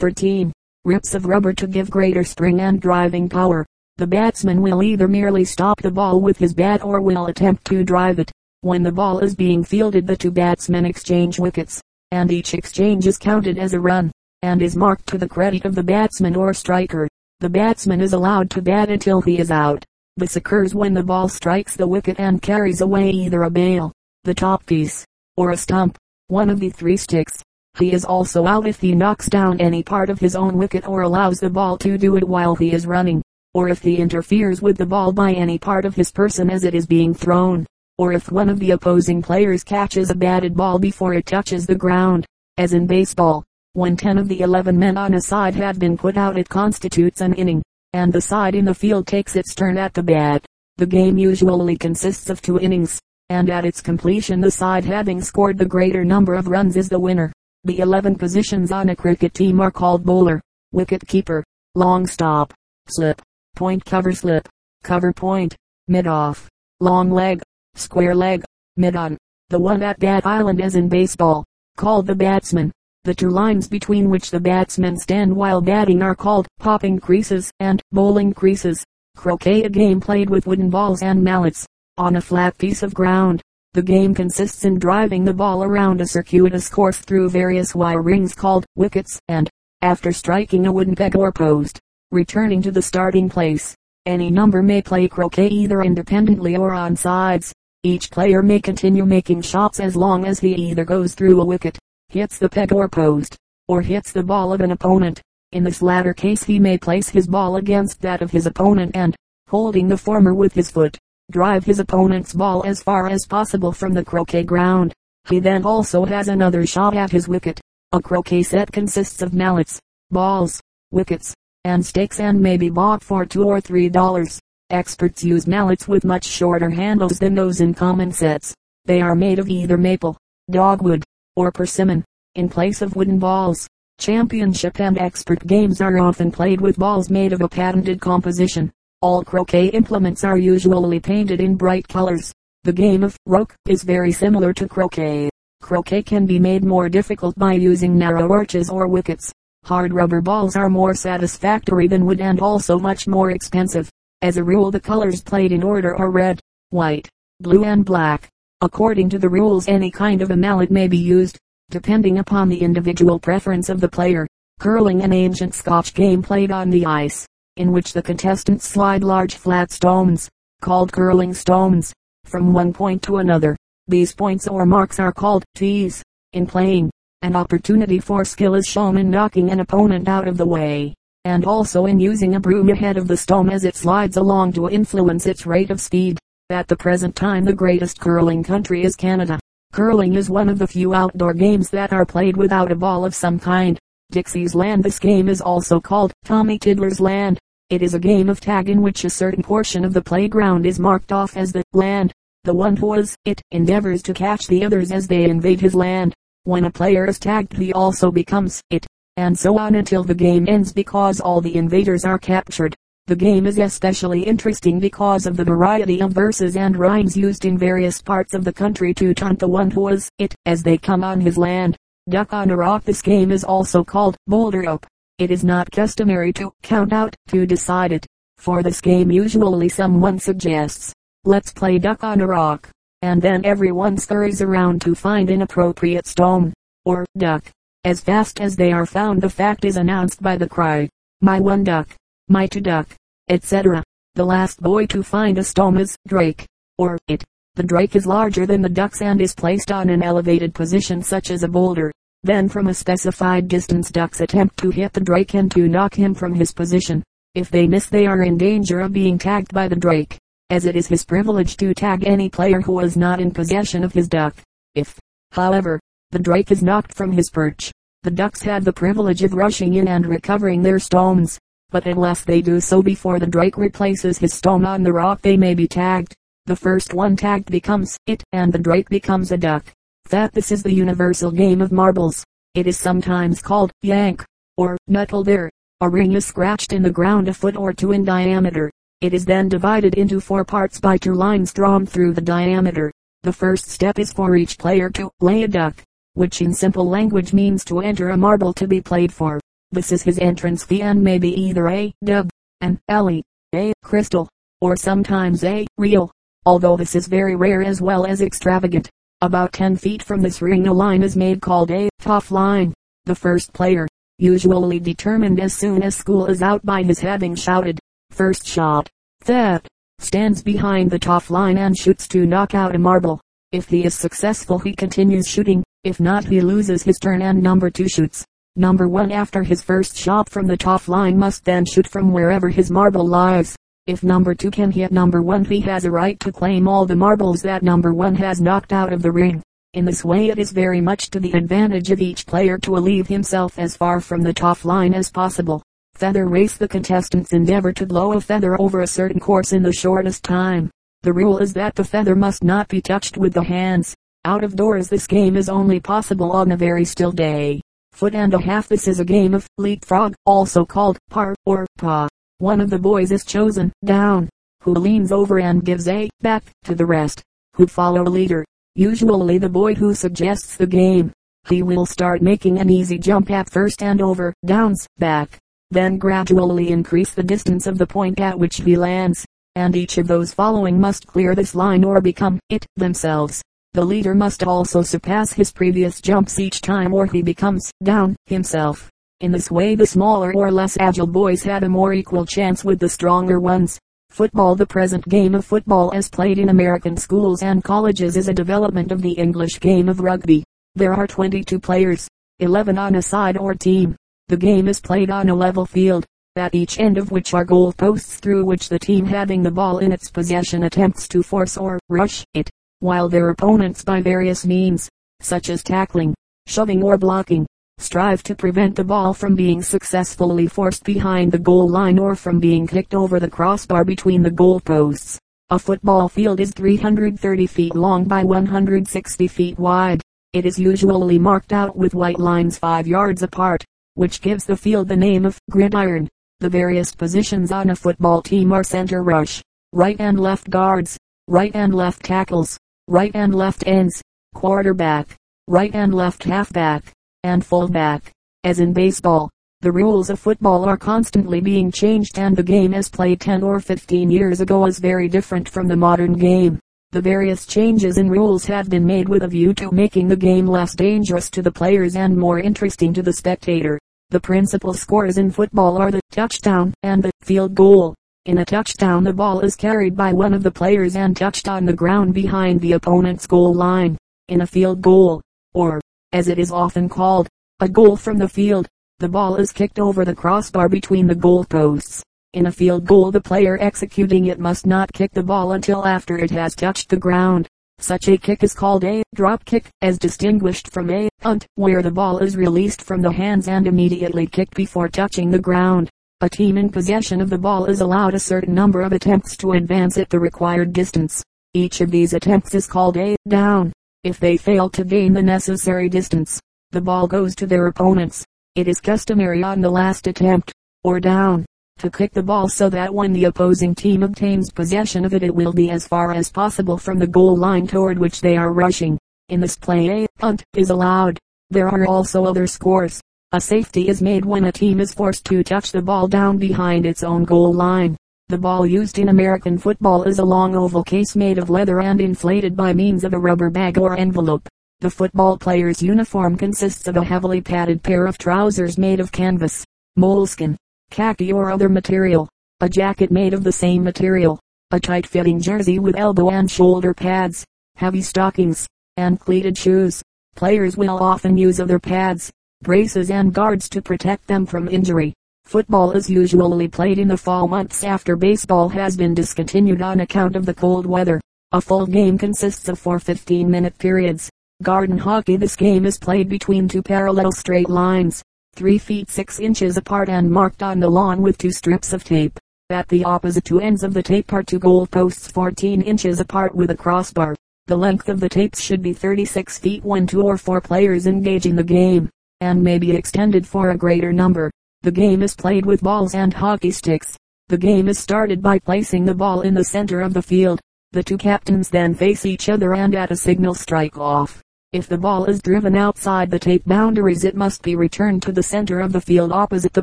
13. Rips of rubber to give greater spring and driving power. The batsman will either merely stop the ball with his bat or will attempt to drive it. When the ball is being fielded the two batsmen exchange wickets, and each exchange is counted as a run, and is marked to the credit of the batsman or striker. The batsman is allowed to bat until he is out. This occurs when the ball strikes the wicket and carries away either a bail, the top piece, or a stump, one of the three sticks. He is also out if he knocks down any part of his own wicket or allows the ball to do it while he is running, or if he interferes with the ball by any part of his person as it is being thrown or if one of the opposing players catches a batted ball before it touches the ground, as in baseball. When 10 of the 11 men on a side have been put out it constitutes an inning, and the side in the field takes its turn at the bat. The game usually consists of two innings, and at its completion the side having scored the greater number of runs is the winner. The 11 positions on a cricket team are called bowler, wicket keeper, long stop, slip, point cover slip, cover point, mid off, long leg, square leg, mid-on, the one at bat island as in baseball, called the batsman. The two lines between which the batsmen stand while batting are called popping creases and bowling creases. Croquet a game played with wooden balls and mallets, on a flat piece of ground. The game consists in driving the ball around a circuitous course through various wire rings called wickets, and, after striking a wooden peg or post, returning to the starting place. Any number may play croquet either independently or on sides. Each player may continue making shots as long as he either goes through a wicket, hits the peg or post, or hits the ball of an opponent. In this latter case he may place his ball against that of his opponent and, holding the former with his foot, drive his opponent's ball as far as possible from the croquet ground. He then also has another shot at his wicket. A croquet set consists of mallets, balls, wickets, and stakes and may be bought for two or three dollars. Experts use mallets with much shorter handles than those in common sets. They are made of either maple, dogwood, or persimmon, in place of wooden balls. Championship and expert games are often played with balls made of a patented composition. All croquet implements are usually painted in bright colors. The game of roque is very similar to croquet. Croquet can be made more difficult by using narrow arches or wickets. Hard rubber balls are more satisfactory than wood and also much more expensive. As a rule the colors played in order are red, white, blue and black. According to the rules any kind of a mallet may be used, depending upon the individual preference of the player. Curling an ancient Scotch game played on the ice, in which the contestants slide large flat stones, called curling stones, from one point to another. These points or marks are called tees. In playing, an opportunity for skill is shown in knocking an opponent out of the way and also in using a broom ahead of the stone as it slides along to influence its rate of speed. At the present time the greatest curling country is Canada. Curling is one of the few outdoor games that are played without a ball of some kind. Dixie's Land This game is also called Tommy Tiddler's Land. It is a game of tag in which a certain portion of the playground is marked off as the land. The one who is it endeavors to catch the others as they invade his land. When a player is tagged he also becomes it and so on until the game ends because all the invaders are captured. The game is especially interesting because of the variety of verses and rhymes used in various parts of the country to taunt the one who is it as they come on his land. Duck on a rock This game is also called boulder up. It is not customary to count out to decide it. For this game usually someone suggests, let's play duck on a rock. And then everyone scurries around to find an appropriate stone, or duck. As fast as they are found the fact is announced by the cry, my one duck, my two duck, etc. The last boy to find a stone is drake, or it. The drake is larger than the ducks and is placed on an elevated position such as a boulder. Then from a specified distance ducks attempt to hit the drake and to knock him from his position. If they miss they are in danger of being tagged by the drake, as it is his privilege to tag any player who is not in possession of his duck. If, however, the drake is knocked from his perch. The ducks have the privilege of rushing in and recovering their stones, but unless they do so before the drake replaces his stone on the rock they may be tagged. The first one tagged becomes it and the drake becomes a duck. That this is the universal game of marbles. It is sometimes called yank or knuckle there. A ring is scratched in the ground a foot or two in diameter. It is then divided into four parts by two lines drawn through the diameter. The first step is for each player to lay a duck which in simple language means to enter a marble to be played for. This is his entrance fee and may be either a dub, an alley, a crystal, or sometimes a real, although this is very rare as well as extravagant. About 10 feet from this ring a line is made called a tough line. The first player, usually determined as soon as school is out by his having shouted, first shot, that, stands behind the tough line and shoots to knock out a marble. If he is successful he continues shooting, if not he loses his turn and number two shoots. Number one after his first shot from the tough line must then shoot from wherever his marble lies. If number two can hit number one he has a right to claim all the marbles that number one has knocked out of the ring. In this way it is very much to the advantage of each player to leave himself as far from the tough line as possible. Feather race the contestants endeavor to blow a feather over a certain course in the shortest time. The rule is that the feather must not be touched with the hands. Out of doors this game is only possible on a very still day. Foot and a half this is a game of leapfrog, also called par or paw. One of the boys is chosen, down, who leans over and gives a back to the rest, who follow a leader usually the boy who suggests the game. He will start making an easy jump at first and over, downs, back. Then gradually increase the distance of the point at which he lands. And each of those following must clear this line or become it themselves. The leader must also surpass his previous jumps each time or he becomes down himself. In this way the smaller or less agile boys had a more equal chance with the stronger ones. Football The present game of football as played in American schools and colleges is a development of the English game of rugby. There are 22 players, 11 on a side or team. The game is played on a level field, at each end of which are goal posts through which the team having the ball in its possession attempts to force or rush it, while their opponents by various means, such as tackling, shoving or blocking, strive to prevent the ball from being successfully forced behind the goal line or from being kicked over the crossbar between the goal posts. A football field is 330 feet long by 160 feet wide. It is usually marked out with white lines 5 yards apart, which gives the field the name of gridiron. The various positions on a football team are center rush, right and left guards, right and left tackles, right and left ends, quarterback, right and left halfback, and fullback. As in baseball, the rules of football are constantly being changed and the game as played 10 or 15 years ago is very different from the modern game. The various changes in rules have been made with a view to making the game less dangerous to the players and more interesting to the spectator. The principal scores in football are the touchdown and the field goal. In a touchdown the ball is carried by one of the players and touched on the ground behind the opponent's goal line. In a field goal, or as it is often called, a goal from the field. The ball is kicked over the crossbar between the goal posts. In a field goal the player executing it must not kick the ball until after it has touched the ground. Such a kick is called a drop kick, as distinguished from a punt, where the ball is released from the hands and immediately kicked before touching the ground. A team in possession of the ball is allowed a certain number of attempts to advance it the required distance. Each of these attempts is called a down. If they fail to gain the necessary distance, the ball goes to their opponents. It is customary on the last attempt, or down, to kick the ball so that when the opposing team obtains possession of it it will be as far as possible from the goal line toward which they are rushing. In this play a punt is allowed. There are also other scores. A safety is made when a team is forced to touch the ball down behind its own goal line. The ball used in American football is a long oval case made of leather and inflated by means of a rubber bag or envelope. The football player's uniform consists of a heavily padded pair of trousers made of canvas, moleskin, khaki or other material, a jacket made of the same material, a tight-fitting jersey with elbow and shoulder pads, heavy stockings, and cleated shoes. Players will often use other pads, braces and guards to protect them from injury. Football is usually played in the fall months after baseball has been discontinued on account of the cold weather. A full game consists of four 15-minute periods. Garden hockey This game is played between two parallel straight lines, 3 feet 6 inches apart and marked on the lawn with two strips of tape. At the opposite two ends of the tape are two goal posts 14 inches apart with a crossbar. The length of the tapes should be 36 feet when two or four players engage in the game, and may be extended for a greater number. The game is played with balls and hockey sticks. The game is started by placing the ball in the center of the field. The two captains then face each other and at a signal strike off. If the ball is driven outside the tape boundaries it must be returned to the center of the field opposite the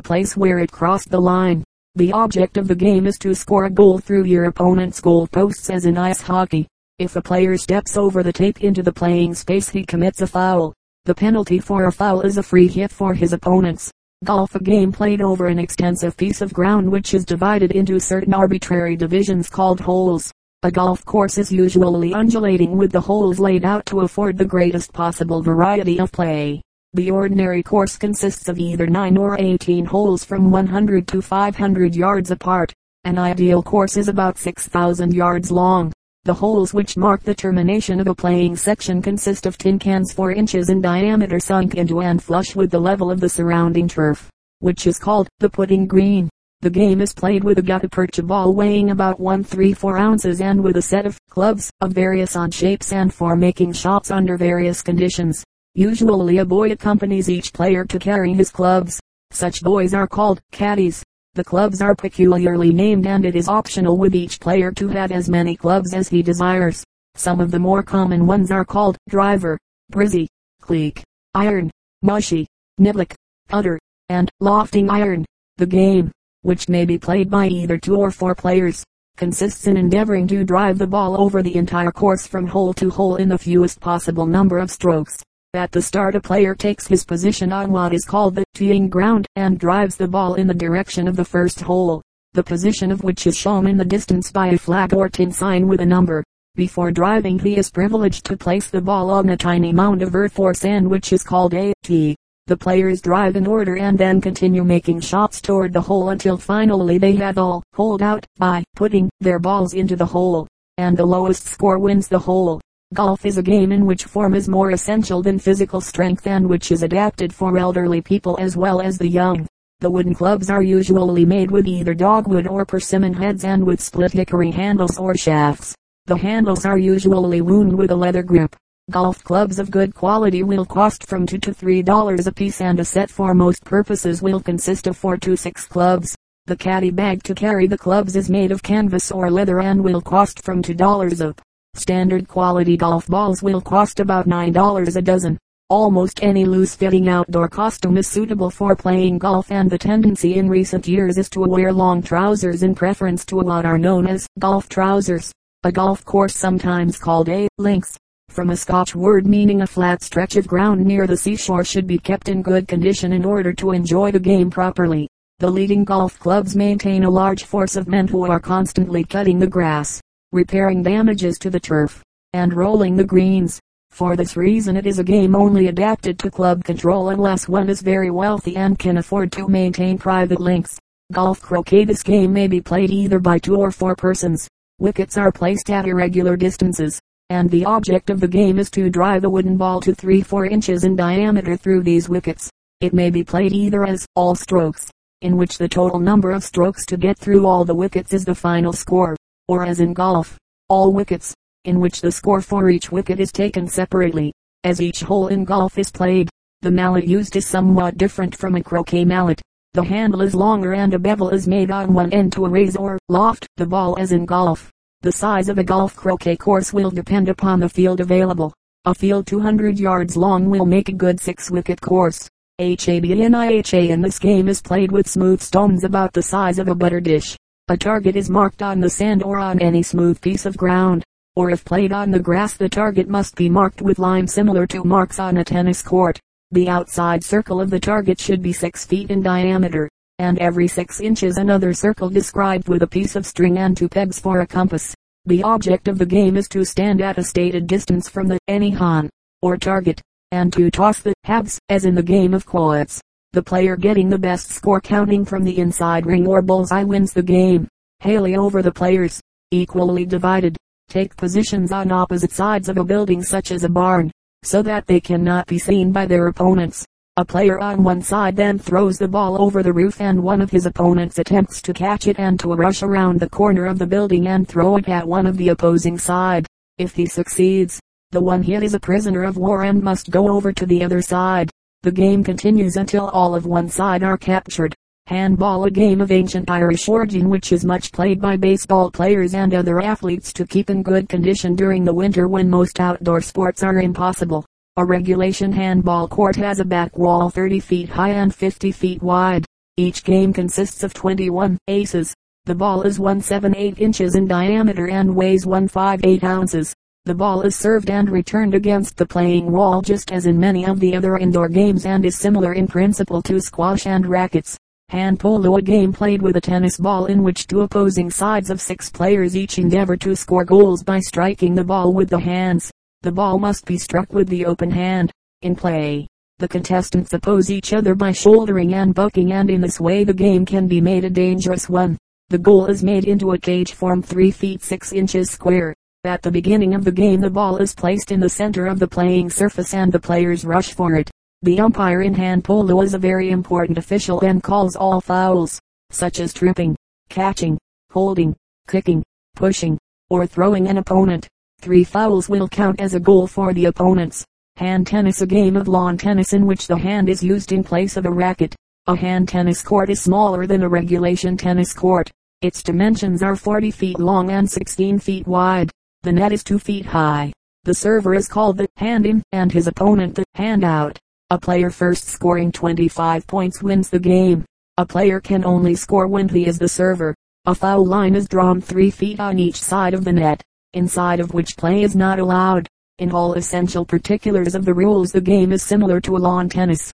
place where it crossed the line. The object of the game is to score a goal through your opponent's goal posts as in ice hockey. If a player steps over the tape into the playing space he commits a foul. The penalty for a foul is a free hit for his opponents. Golf a game played over an extensive piece of ground which is divided into certain arbitrary divisions called holes. A golf course is usually undulating with the holes laid out to afford the greatest possible variety of play. The ordinary course consists of either 9 or 18 holes from 100 to 500 yards apart. An ideal course is about 6,000 yards long. The holes which mark the termination of a playing section consist of tin cans 4 inches in diameter sunk into and flush with the level of the surrounding turf, which is called the putting green. The game is played with a gutta percha ball weighing about 1 3 4 ounces and with a set of clubs of various odd shapes and for making shots under various conditions. Usually a boy accompanies each player to carry his clubs. Such boys are called caddies. The clubs are peculiarly named and it is optional with each player to have as many clubs as he desires. Some of the more common ones are called driver, brassie, cleek, iron, mashie, niblick, putter, and lofting iron. The game which may be played by either two or four players, consists in endeavoring to drive the ball over the entire course from hole to hole in the fewest possible number of strokes. At the start a player takes his position on what is called the teeing ground and drives the ball in the direction of the first hole, the position of which is shown in the distance by a flag or tin sign with a number. Before driving he is privileged to place the ball on a tiny mound of earth or sand which is called a tee. The players drive in order and then continue making shots toward the hole until finally they have all holed out by putting their balls into the hole, and the lowest score wins the hole. Golf is a game in which form is more essential than physical strength and which is adapted for elderly people as well as the young. The wooden clubs are usually made with either dogwood or persimmon heads and with split hickory handles or shafts. The handles are usually wound with a leather grip. Golf clubs of good quality will cost from 2 to 3 dollars a piece and a set for most purposes will consist of 4 to 6 clubs. The caddy bag to carry the clubs is made of canvas or leather and will cost from 2 dollars up. Standard quality golf balls will cost about 9 dollars a dozen. Almost any loose-fitting outdoor costume is suitable for playing golf and the tendency in recent years is to wear long trousers in preference to what are known as golf trousers. A golf course sometimes called a links from a Scotch word meaning a flat stretch of ground near the seashore should be kept in good condition in order to enjoy the game properly. The leading golf clubs maintain a large force of men who are constantly cutting the grass, repairing damages to the turf, and rolling the greens. For this reason it is a game only adapted to club control unless one is very wealthy and can afford to maintain private links. Golf croquet This game may be played either by two or four persons. Wickets are placed at irregular distances, and the object of the game is to drive a wooden ball to 3-4 inches in diameter through these wickets. It may be played either as all strokes, in which the total number of strokes to get through all the wickets is the final score, or as in golf, all wickets, in which the score for each wicket is taken separately. As each hole in golf is played, the mallet used is somewhat different from a croquet mallet. The handle is longer and a bevel is made on one end to raise or loft the ball as in golf. The size of a golf croquet course will depend upon the field available. A field 200 yards long will make a good six wicket course. HABNIHA in this game is played with smooth stones about the size of a butter dish. A target is marked on the sand or on any smooth piece of ground, or if played on the grass the target must be marked with lime similar to marks on a tennis court. The outside circle of the target should be 6 feet in diameter and every six inches another circle described with a piece of string and two pegs for a compass. The object of the game is to stand at a stated distance from the any han, or target, and to toss the habs, as in the game of quoits. The player getting the best score counting from the inside ring or bullseye wins the game. Haley over the players, equally divided, take positions on opposite sides of a building such as a barn, so that they cannot be seen by their opponents. A player on one side then throws the ball over the roof and one of his opponents attempts to catch it and to rush around the corner of the building and throw it at one of the opposing side. If he succeeds, the one hit is a prisoner of war and must go over to the other side. The game continues until all of one side are captured. Handball a game of ancient Irish origin which is much played by baseball players and other athletes to keep in good condition during the winter when most outdoor sports are impossible. A regulation handball court has a back wall 30 feet high and 50 feet wide. Each game consists of 21 aces. The ball is 178 inches in diameter and weighs 158 ounces. The ball is served and returned against the playing wall just as in many of the other indoor games and is similar in principle to squash and rackets. Hand polo a game played with a tennis ball in which two opposing sides of six players each endeavor to score goals by striking the ball with the hands. The ball must be struck with the open hand. In play, the contestants oppose each other by shouldering and bucking and in this way the game can be made a dangerous one. The goal is made into a cage formed 3 feet 6 inches square. At the beginning of the game the ball is placed in the center of the playing surface and the players rush for it. The umpire in hand polo is a very important official and calls all fouls, such as tripping, catching, holding, kicking, pushing, or throwing an opponent. Three fouls will count as a goal for the opponents. Hand tennis a game of lawn tennis in which the hand is used in place of a racket. A hand tennis court is smaller than a regulation tennis court. Its dimensions are 40 feet long and 16 feet wide. The net is 2 feet high. The server is called the hand in and his opponent the hand out. A player first scoring 25 points wins the game. A player can only score when he is the server. A foul line is drawn 3 feet on each side of the net inside of which play is not allowed. In all essential particulars of the rules the game is similar to a lawn tennis.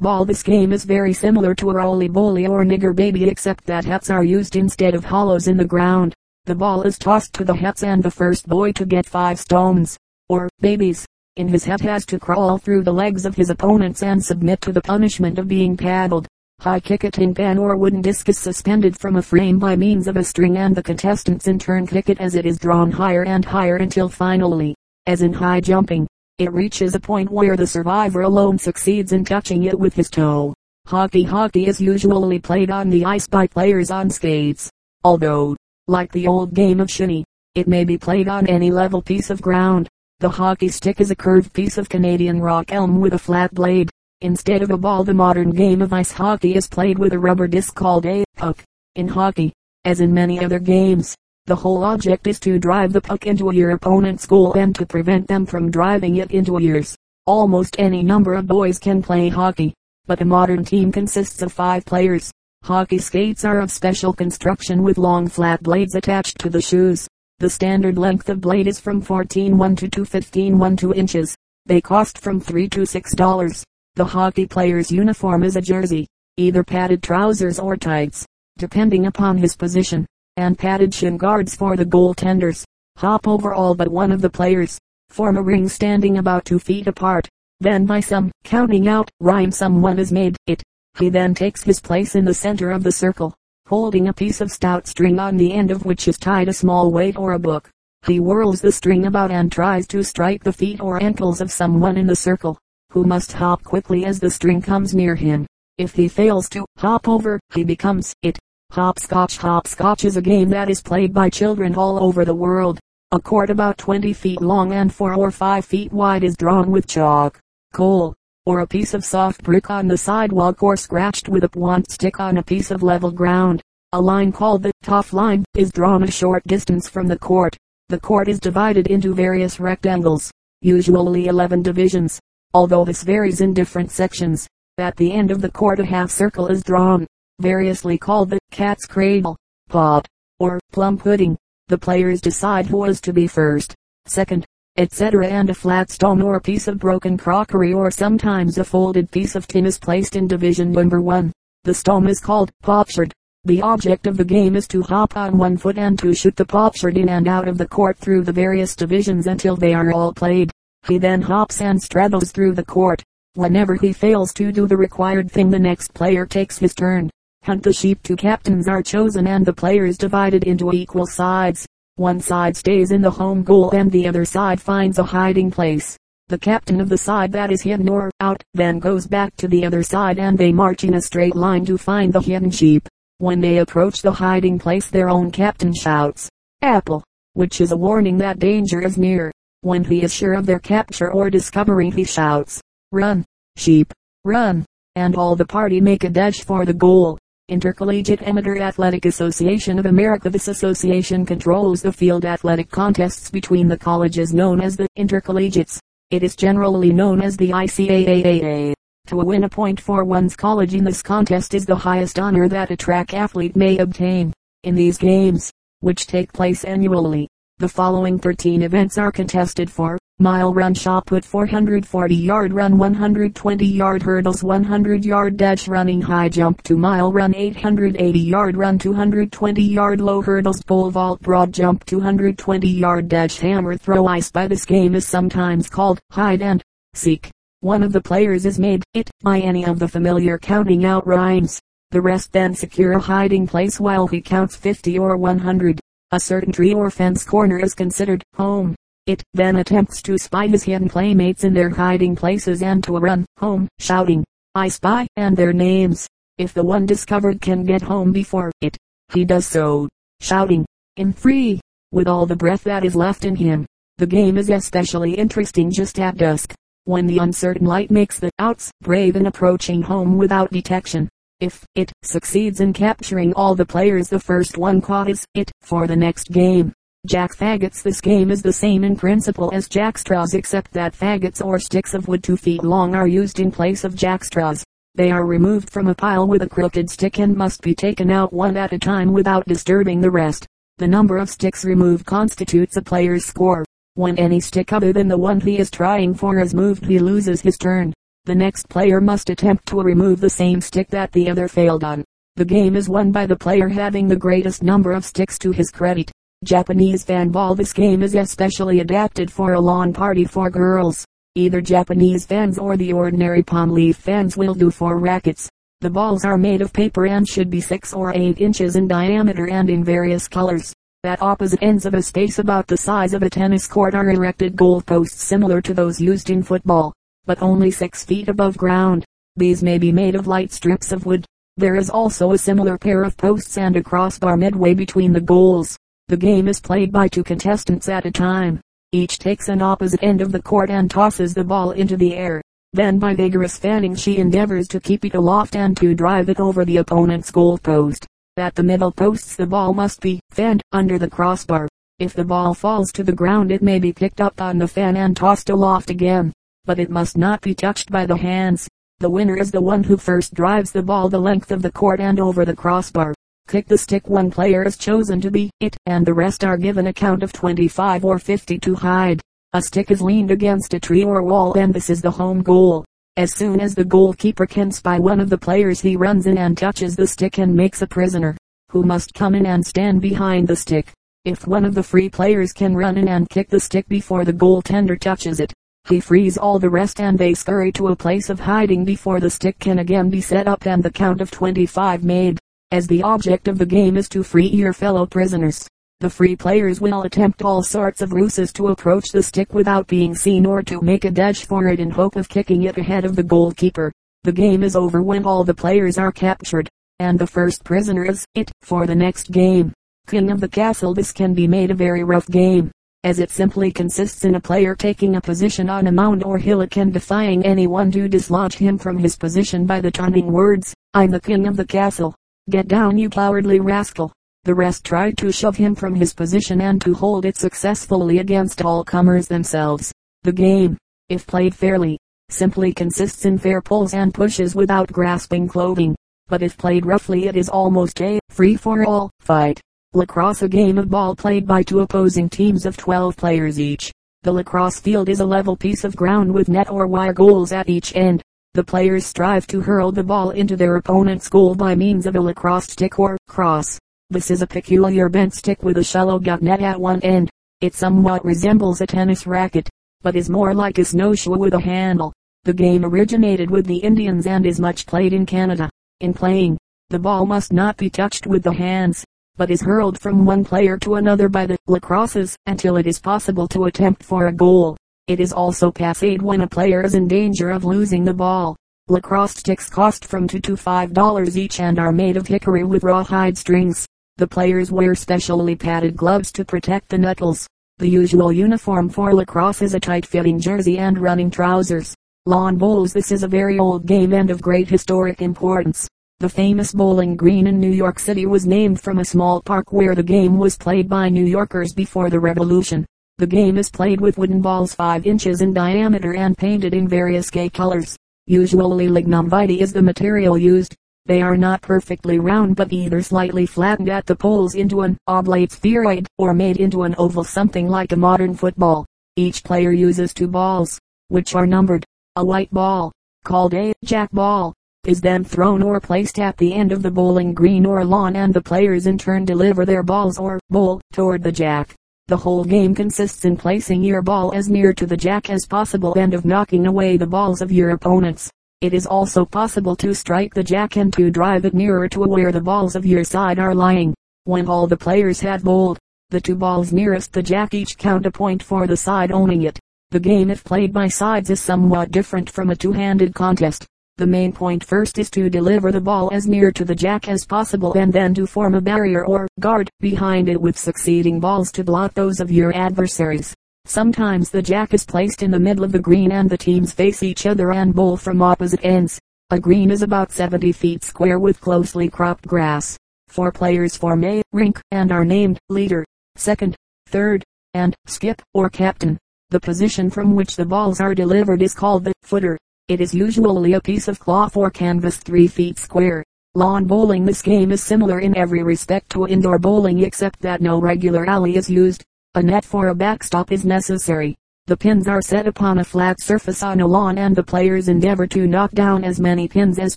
ball. This game is very similar to a roly-poly or nigger baby except that hats are used instead of hollows in the ground. The ball is tossed to the hats and the first boy to get five stones, or babies, in his hat has to crawl through the legs of his opponents and submit to the punishment of being paddled. High kick a tin pan or wooden disc is suspended from a frame by means of a string and the contestants in turn kick it as it is drawn higher and higher until finally, as in high jumping, it reaches a point where the survivor alone succeeds in touching it with his toe. Hockey Hockey is usually played on the ice by players on skates. Although, like the old game of shinny, it may be played on any level piece of ground. The hockey stick is a curved piece of Canadian rock elm with a flat blade. Instead of a ball the modern game of ice hockey is played with a rubber disc called a puck. In hockey, as in many other games, the whole object is to drive the puck into your opponent's goal and to prevent them from driving it into yours. Almost any number of boys can play hockey, but the modern team consists of five players. Hockey skates are of special construction with long flat blades attached to the shoes. The standard length of blade is from 14.1 to 215.1 inches. They cost from 3 to 6 dollars. The hockey player's uniform is a jersey, either padded trousers or tights, depending upon his position, and padded shin guards for the goaltenders. Hop over all but one of the players. Form a ring standing about two feet apart. Then by some, counting out, rhyme someone is made, it. He then takes his place in the center of the circle, holding a piece of stout string on the end of which is tied a small weight or a book. He whirls the string about and tries to strike the feet or ankles of someone in the circle who must hop quickly as the string comes near him. If he fails to hop over, he becomes it. Hopscotch Hopscotch is a game that is played by children all over the world. A court about 20 feet long and 4 or 5 feet wide is drawn with chalk, coal, or a piece of soft brick on the sidewalk or scratched with a point stick on a piece of level ground. A line called the tough line is drawn a short distance from the court. The court is divided into various rectangles, usually 11 divisions although this varies in different sections. At the end of the court a half circle is drawn, variously called the cat's cradle, pot, or plum pudding. The players decide who is to be first, second, etc. and a flat stone or piece of broken crockery or sometimes a folded piece of tin is placed in division number one. The stone is called potsherd. The object of the game is to hop on one foot and to shoot the potsherd in and out of the court through the various divisions until they are all played. He then hops and straddles through the court. Whenever he fails to do the required thing the next player takes his turn. Hunt the sheep two captains are chosen and the players divided into equal sides. One side stays in the home goal and the other side finds a hiding place. The captain of the side that is hidden or out then goes back to the other side and they march in a straight line to find the hidden sheep. When they approach the hiding place their own captain shouts, Apple, which is a warning that danger is near. When he is sure of their capture or discovery he shouts, Run, sheep, run, and all the party make a dash for the goal. Intercollegiate Amateur Athletic Association of America This association controls the field athletic contests between the colleges known as the intercollegiates. It is generally known as the ICAAA. To win a point for one's college in this contest is the highest honor that a track athlete may obtain. In these games, which take place annually, the following 13 events are contested for mile run shot put 440 yard run 120 yard hurdles 100 yard dash running high jump 2 mile run 880 yard run 220 yard low hurdles pole vault broad jump 220 yard dash hammer throw I spy this game is sometimes called hide and seek. One of the players is made it by any of the familiar counting out rhymes. The rest then secure a hiding place while he counts 50 or 100. A certain tree or fence corner is considered home. It then attempts to spy his hidden playmates in their hiding places and to run home, shouting, I spy, and their names. If the one discovered can get home before it, he does so, shouting, in free, with all the breath that is left in him. The game is especially interesting just at dusk, when the uncertain light makes the outs brave in approaching home without detection. If it succeeds in capturing all the players the first one caught is it for the next game. Jack faggots This game is the same in principle as jackstraws except that faggots or sticks of wood two feet long are used in place of jackstraws. They are removed from a pile with a crooked stick and must be taken out one at a time without disturbing the rest. The number of sticks removed constitutes a player's score. When any stick other than the one he is trying for is moved he loses his turn. The next player must attempt to remove the same stick that the other failed on. The game is won by the player having the greatest number of sticks to his credit. Japanese fan ball This game is especially adapted for a lawn party for girls. Either Japanese fans or the ordinary palm leaf fans will do for rackets. The balls are made of paper and should be 6 or 8 inches in diameter and in various colors. At opposite ends of a space about the size of a tennis court are erected goal posts similar to those used in football, but only 6 feet above ground. These may be made of light strips of wood. There is also a similar pair of posts and a crossbar midway between the goals. The game is played by two contestants at a time. Each takes an opposite end of the court and tosses the ball into the air. Then by vigorous fanning she endeavors to keep it aloft and to drive it over the opponent's goal post. At the middle posts the ball must be fanned under the crossbar. If the ball falls to the ground it may be picked up on the fan and tossed aloft again. But it must not be touched by the hands. The winner is the one who first drives the ball the length of the court and over the crossbar. Kick the stick one player is chosen to be it and the rest are given a count of 25 or 50 to hide. A stick is leaned against a tree or wall and this is the home goal. As soon as the goalkeeper can spy one of the players he runs in and touches the stick and makes a prisoner, who must come in and stand behind the stick. If one of the free players can run in and kick the stick before the goaltender touches it, he frees all the rest and they scurry to a place of hiding before the stick can again be set up and the count of 25 made as the object of the game is to free your fellow prisoners. The free players will attempt all sorts of ruses to approach the stick without being seen or to make a dash for it in hope of kicking it ahead of the goalkeeper. The game is over when all the players are captured, and the first prisoner is it for the next game. King of the castle This can be made a very rough game, as it simply consists in a player taking a position on a mound or hillock and defying anyone to dislodge him from his position by the taunting words, I'm the king of the castle. Get down you cowardly rascal. The rest tried to shove him from his position and to hold it successfully against all comers themselves. The game, if played fairly, simply consists in fair pulls and pushes without grasping clothing. But if played roughly it is almost a free-for-all fight. Lacrosse a game of ball played by two opposing teams of 12 players each. The lacrosse field is a level piece of ground with net or wire goals at each end. The players strive to hurl the ball into their opponent's goal by means of a lacrosse stick or cross. This is a peculiar bent stick with a shallow gut net at one end. It somewhat resembles a tennis racket, but is more like a snowshoe with a handle. The game originated with the Indians and is much played in Canada. In playing, the ball must not be touched with the hands, but is hurled from one player to another by the lacrosses until it is possible to attempt for a goal. It is also passed when a player is in danger of losing the ball. Lacrosse sticks cost from 2 to 5 dollars each and are made of hickory with rawhide strings. The players wear specially padded gloves to protect the knuckles. The usual uniform for lacrosse is a tight-fitting jersey and running trousers. Lawn bowls This is a very old game and of great historic importance. The famous Bowling Green in New York City was named from a small park where the game was played by New Yorkers before the Revolution. The game is played with wooden balls 5 inches in diameter and painted in various gay colors. Usually lignum vitae is the material used. They are not perfectly round but either slightly flattened at the poles into an oblate spheroid or made into an oval something like a modern football. Each player uses two balls, which are numbered. A white ball, called a jack ball, is then thrown or placed at the end of the bowling green or lawn and the players in turn deliver their balls or bowl toward the jack. The whole game consists in placing your ball as near to the jack as possible and of knocking away the balls of your opponents. It is also possible to strike the jack and to drive it nearer to where the balls of your side are lying. When all the players have bowled, the two balls nearest the jack each count a point for the side owning it. The game if played by sides is somewhat different from a two-handed contest. The main point first is to deliver the ball as near to the jack as possible and then to form a barrier or guard behind it with succeeding balls to block those of your adversaries. Sometimes the jack is placed in the middle of the green and the teams face each other and bowl from opposite ends. A green is about 70 feet square with closely cropped grass. Four players form a rink and are named leader, second, third, and skip or captain. The position from which the balls are delivered is called the footer. It is usually a piece of cloth or canvas 3 feet square. Lawn bowling This game is similar in every respect to indoor bowling except that no regular alley is used. A net for a backstop is necessary. The pins are set upon a flat surface on a lawn and the players endeavor to knock down as many pins as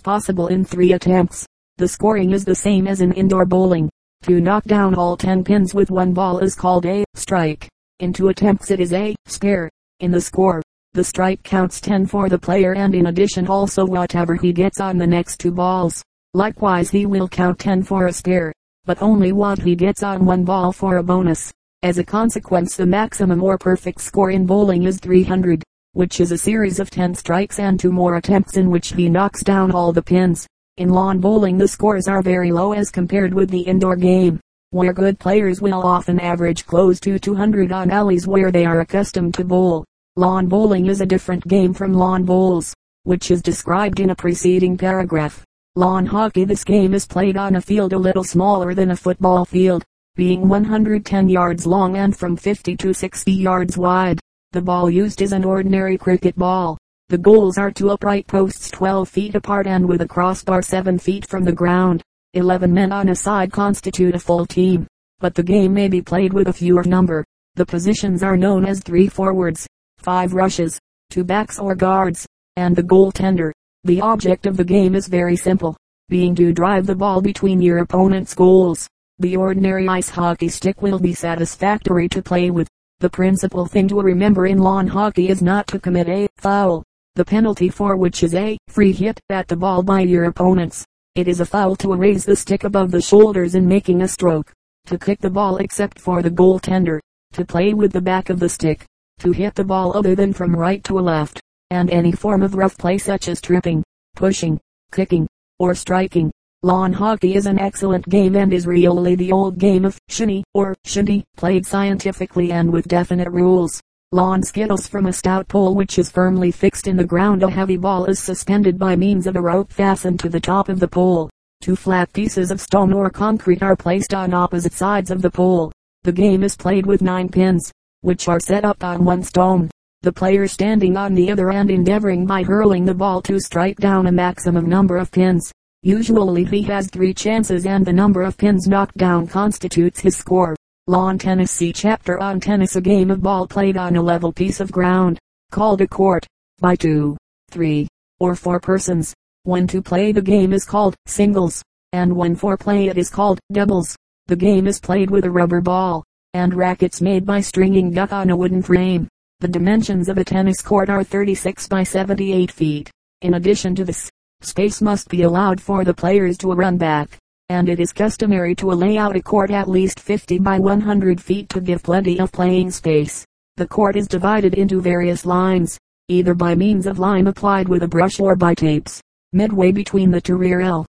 possible in three attempts. The scoring is the same as in indoor bowling. To knock down all 10 pins with one ball is called a strike. In two attempts it is a spare. In the score, the strike counts 10 for the player and in addition also whatever he gets on the next two balls. Likewise he will count 10 for a spare, but only what he gets on one ball for a bonus. As a consequence the maximum or perfect score in bowling is 300, which is a series of 10 strikes and two more attempts in which he knocks down all the pins. In lawn bowling the scores are very low as compared with the indoor game, where good players will often average close to 200 on alleys where they are accustomed to bowl. Lawn bowling is a different game from lawn bowls, which is described in a preceding paragraph. Lawn hockey This game is played on a field a little smaller than a football field, being 110 yards long and from 50 to 60 yards wide. The ball used is an ordinary cricket ball. The goals are two upright posts 12 feet apart and with a crossbar 7 feet from the ground. 11 men on a side constitute a full team, but the game may be played with a fewer number. The positions are known as three forwards, five rushes, two backs or guards, and the goaltender. The object of the game is very simple, being to drive the ball between your opponent's goals. The ordinary ice hockey stick will be satisfactory to play with. The principal thing to remember in lawn hockey is not to commit a foul, the penalty for which is a free hit at the ball by your opponents. It is a foul to raise the stick above the shoulders in making a stroke, to kick the ball except for the goaltender, to play with the back of the stick, to hit the ball other than from right to left, and any form of rough play such as tripping, pushing, kicking, or striking. Lawn hockey is an excellent game and is really the old game of shinny or shinty, played scientifically and with definite rules. Lawn skittles from a stout pole which is firmly fixed in the ground. A heavy ball is suspended by means of a rope fastened to the top of the pole. Two flat pieces of stone or concrete are placed on opposite sides of the pole. The game is played with nine pins which are set up on one stone. The player standing on the other and endeavoring by hurling the ball to strike down a maximum number of pins. Usually he has three chances and the number of pins knocked down constitutes his score. Lawn tennis See chapter on tennis a game of ball played on a level piece of ground, called a court, by two, three, or four persons. When to play the game is called singles, and when for play it is called doubles. The game is played with a rubber ball, and rackets made by stringing duck on a wooden frame. The dimensions of a tennis court are 36 by 78 feet. In addition to this, space must be allowed for the players to run back, and it is customary to lay out a court at least 50 by 100 feet to give plenty of playing space. The court is divided into various lines, either by means of lime applied with a brush or by tapes. Midway between the two rear L